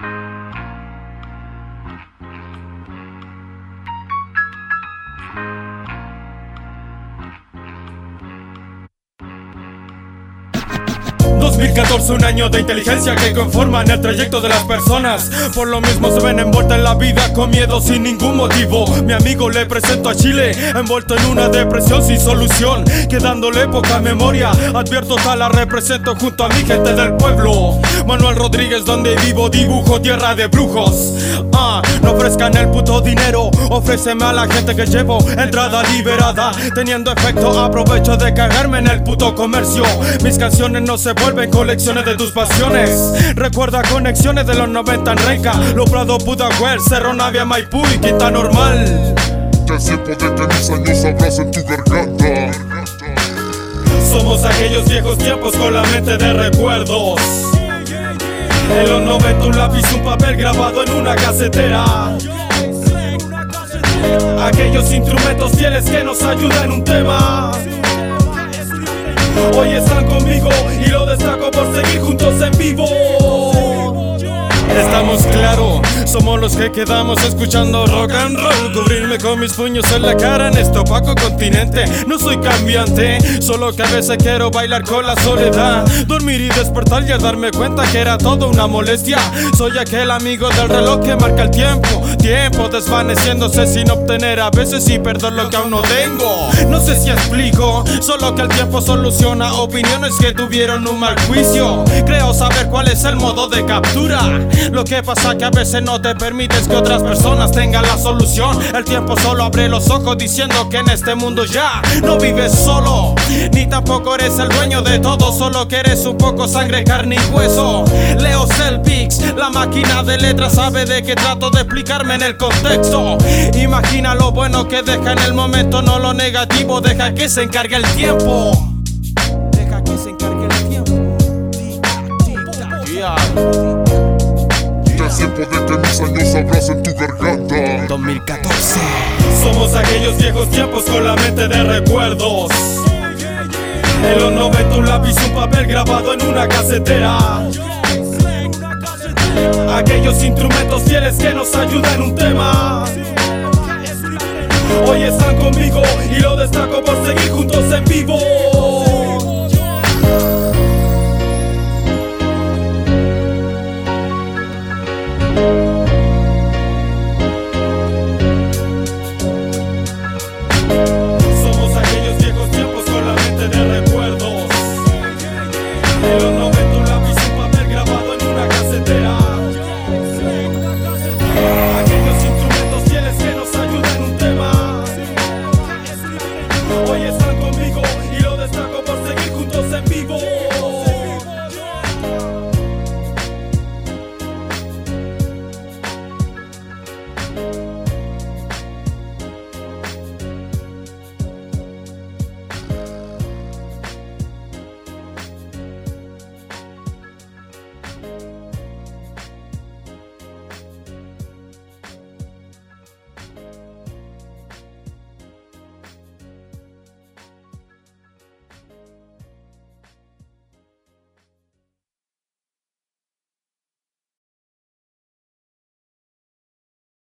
Thank you. 2014 un año de inteligencia que conforman el trayecto de las personas. Por lo mismo se ven envueltas en la vida con miedo sin ningún motivo. Mi amigo le presento a Chile envuelto en una depresión sin solución Quedándole poca memoria. Advierto tal la represento junto a mi gente del pueblo Manuel Rodríguez donde vivo dibujo tierra de brujos. Ah, no ofrezcan el puto dinero Ofréceme a la gente que llevo entrada liberada Teniendo efecto aprovecho de cagarme en el puto comercio. Mis canciones no se vuelven colecciones de tus pasiones. Recuerda conexiones de los 90 en Renca. Loprado, Pudahuel, Cerro Navia, Maipú y Quinta Normal. Ya es tiempo de que mis años abracen tu garganta. Somos aquellos viejos tiempos con la mente de recuerdos. En los 90 un lápiz, un papel grabado en una casetera. Aquellos instrumentos fieles que nos ayudan en un tema. Hoy están conmigo y lo destaco los que quedamos escuchando rock and roll. Cubrirme con mis puños en la cara en este opaco continente. No soy cambiante, solo que a veces quiero bailar con la soledad. Dormir y despertar y darme cuenta que era todo una molestia. Soy aquel amigo del reloj que marca el tiempo Tiempo desvaneciéndose sin obtener a veces y perder lo que aún no tengo. No sé si explico, solo que el tiempo soluciona opiniones que tuvieron un mal juicio. Creo saber cuál es el modo de captura. Lo que pasa que a veces no te permites que otras personas tengan la solución. El tiempo solo abre los ojos diciendo que en este mundo ya no vives solo, ni tampoco eres el dueño de todo, solo que eres un poco sangre, carne y hueso. Leo Selvix, la máquina de letras sabe de qué trato de explicarme en el contexto. Imagina lo bueno que deja en el momento, no lo negativo, deja que se encargue el tiempo. Deja que se encargue el tiempo. Yeah. Ya es tiempo de que mis años abracen tu garganta 2014 Somos aquellos viejos tiempos con la mente de recuerdos En los 90 un lápiz, un papel grabado en una casetera Aquellos instrumentos fieles que nos ayudan un tema. Hoy están conmigo y lo destaco por seguir juntos en vivo